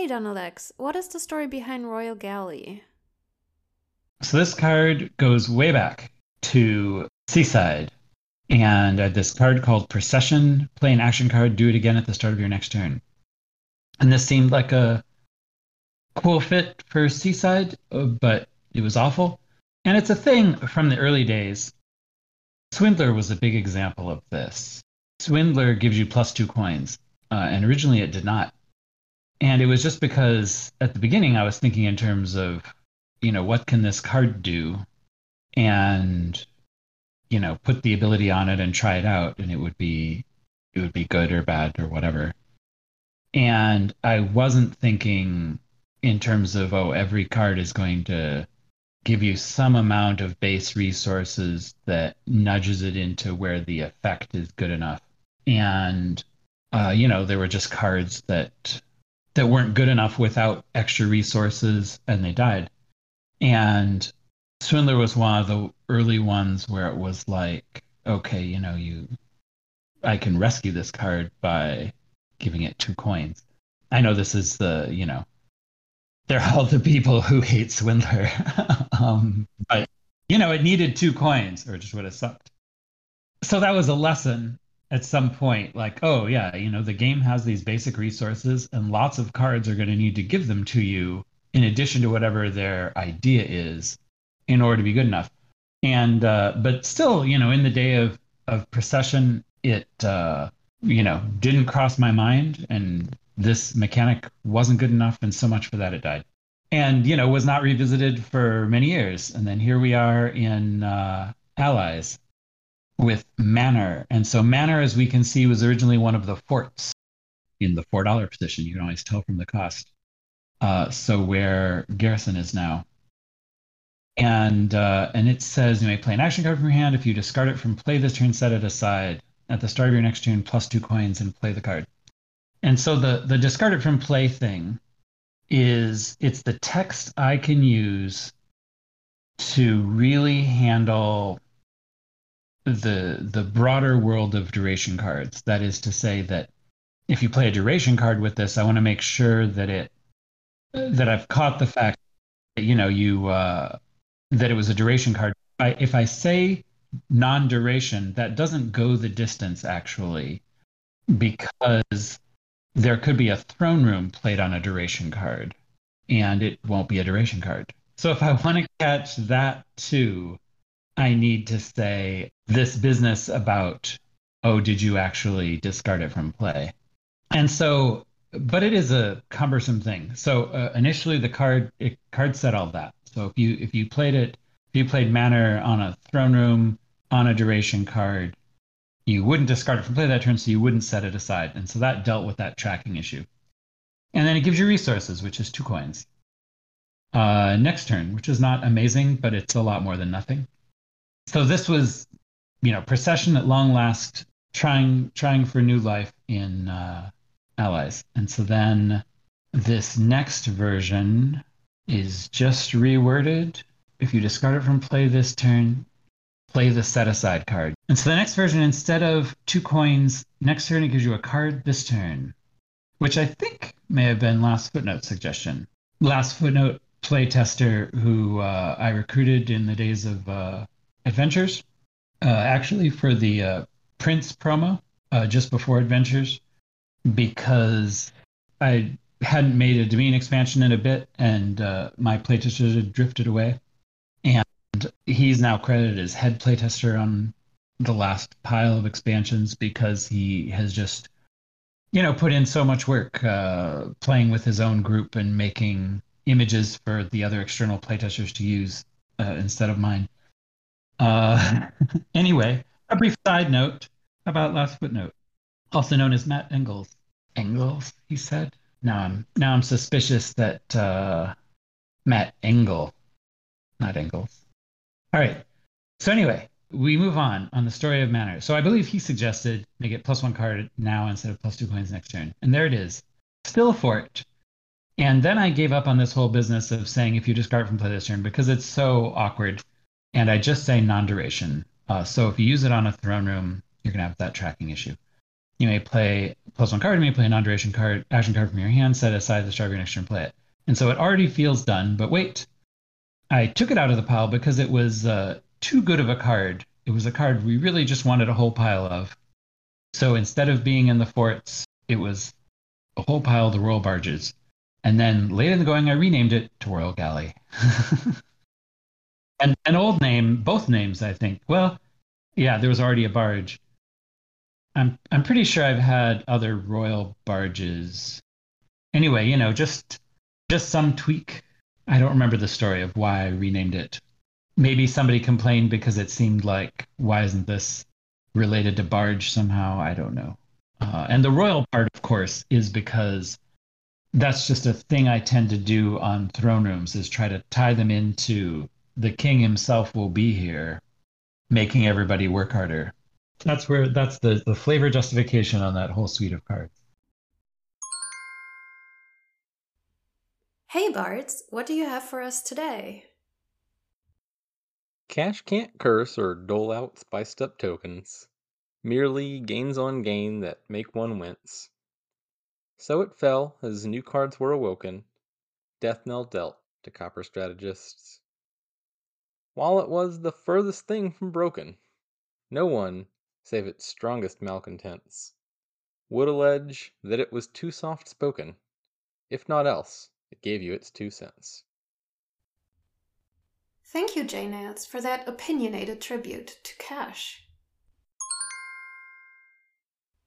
Hey, Donald X, what is the story behind Royal Galley? So this card goes way back to Seaside, and uh, this card called Procession. Play an action card. Do it again at the start of your next turn. And this seemed like a cool fit for Seaside, uh, but it was awful. And it's a thing from the early days. Swindler was a big example of this. Swindler gives you plus two coins, uh, and originally it did not. And it was just because at the beginning I was thinking in terms of, you know, what can this card do? And, you know, put the ability on it and try it out, and it would be it would be good or bad or whatever. And I wasn't thinking in terms of, oh, every card is going to give you some amount of base resources that nudges it into where the effect is good enough. And uh, you know, there were just cards that that weren't good enough without extra resources and they died. And Swindler was one of the early ones where it was like, okay, you know, you I can rescue this card by giving it two coins. I know this is the, you know, they're all the people who hate Swindler. um, but you know, it needed two coins or it just would have sucked. So that was a lesson at some point like oh yeah you know the game has these basic resources and lots of cards are going to need to give them to you in addition to whatever their idea is in order to be good enough. And uh, but still you know in the day of of procession it uh, you know didn't cross my mind and this mechanic wasn't good enough and so much for that it died. And you know was not revisited for many years. And then here we are in uh, allies with Manor. And so Manor, as we can see, was originally one of the forts in the $4 position. You can always tell from the cost. Uh, so where Garrison is now. And uh, and it says you may play an action card from your hand. If you discard it from play this turn, set it aside. At the start of your next turn, plus two coins and play the card. And so the the discard it from play thing is it's the text I can use to really handle the the broader world of duration cards. That is to say that if you play a duration card with this, I want to make sure that it that I've caught the fact that you know you uh, that it was a duration card. I, if I say non-duration, that doesn't go the distance actually, because there could be a throne room played on a duration card, and it won't be a duration card. So if I want to catch that too, I need to say this business about, oh, did you actually discard it from play? And so, but it is a cumbersome thing. So uh, initially, the card it, card said all that. So if you if you played it, if you played Manor on a throne room on a duration card, you wouldn't discard it from play that turn, so you wouldn't set it aside. And so that dealt with that tracking issue. And then it gives you resources, which is two coins. Uh, next turn, which is not amazing, but it's a lot more than nothing so this was, you know, procession at long last, trying trying for new life in uh, allies, and so then this next version is just reworded. If you discard it from play this turn, play the set aside card. And so the next version, instead of two coins, next turn it gives you a card this turn, which I think may have been last footnote suggestion. Last footnote playtester who uh, I recruited in the days of uh, Adventures, uh, actually for the uh, Prince promo uh, just before Adventures, because I hadn't made a Dominion expansion in a bit, and uh, my playtester had drifted away, and he's now credited as head playtester on the last pile of expansions because he has just you know put in so much work uh, playing with his own group and making images for the other external playtesters to use uh, instead of mine uh, anyway, a brief side note about Last Footnote, also known as Matt Engels. Engels, he said. Now I'm now I'm suspicious that uh, Matt Engel, not Engels. All right. So anyway, we move on on the story of Manor. So I believe he suggested make it plus one card now instead of plus two coins next turn, and there it is, still fort. And then I gave up on this whole business of saying if you discard from play this turn because it's so awkward and I just say non-duration. Uh, so if you use it on a throne room, you're to have that tracking issue. You may play plus one card, you may play a non duration card, action card from your hand, set aside the start of next turn, play it. And so it already feels done, but wait. I took it out of the pile because it was uh, too good of a card. It was a card we really just wanted a whole pile of. So instead of being in the forts, it was a whole pile of the royal barges. And then late in the going, I renamed it to Royal Galley. and an old name, both names, I think. Well, yeah, there was already a barge. I'm I'm pretty sure I've had other royal barges. Anyway, you know, just just some tweak. I don't remember the story of why I renamed it. Maybe somebody complained because it seemed like why isn't this related to barge somehow? I don't know. Uh, and the royal part, of course, is because that's just a thing I tend to do on throne rooms is try to tie them into the king himself will be here, making everybody work harder. That's where that's the, the flavor justification on that whole suite of cards. Hey Bards, what do you have for us today? Cache can't curse or dole out spiced up tokens, merely gains on gain that make one wince. So it fell, as new cards were awoken, death knell dealt to copper strategists. While it was the furthest thing from broken, no one, save its strongest malcontents, would allege that it was too soft spoken, if not else, it gave you its two cents. Thank you, JNails, for that opinionated tribute to Cache.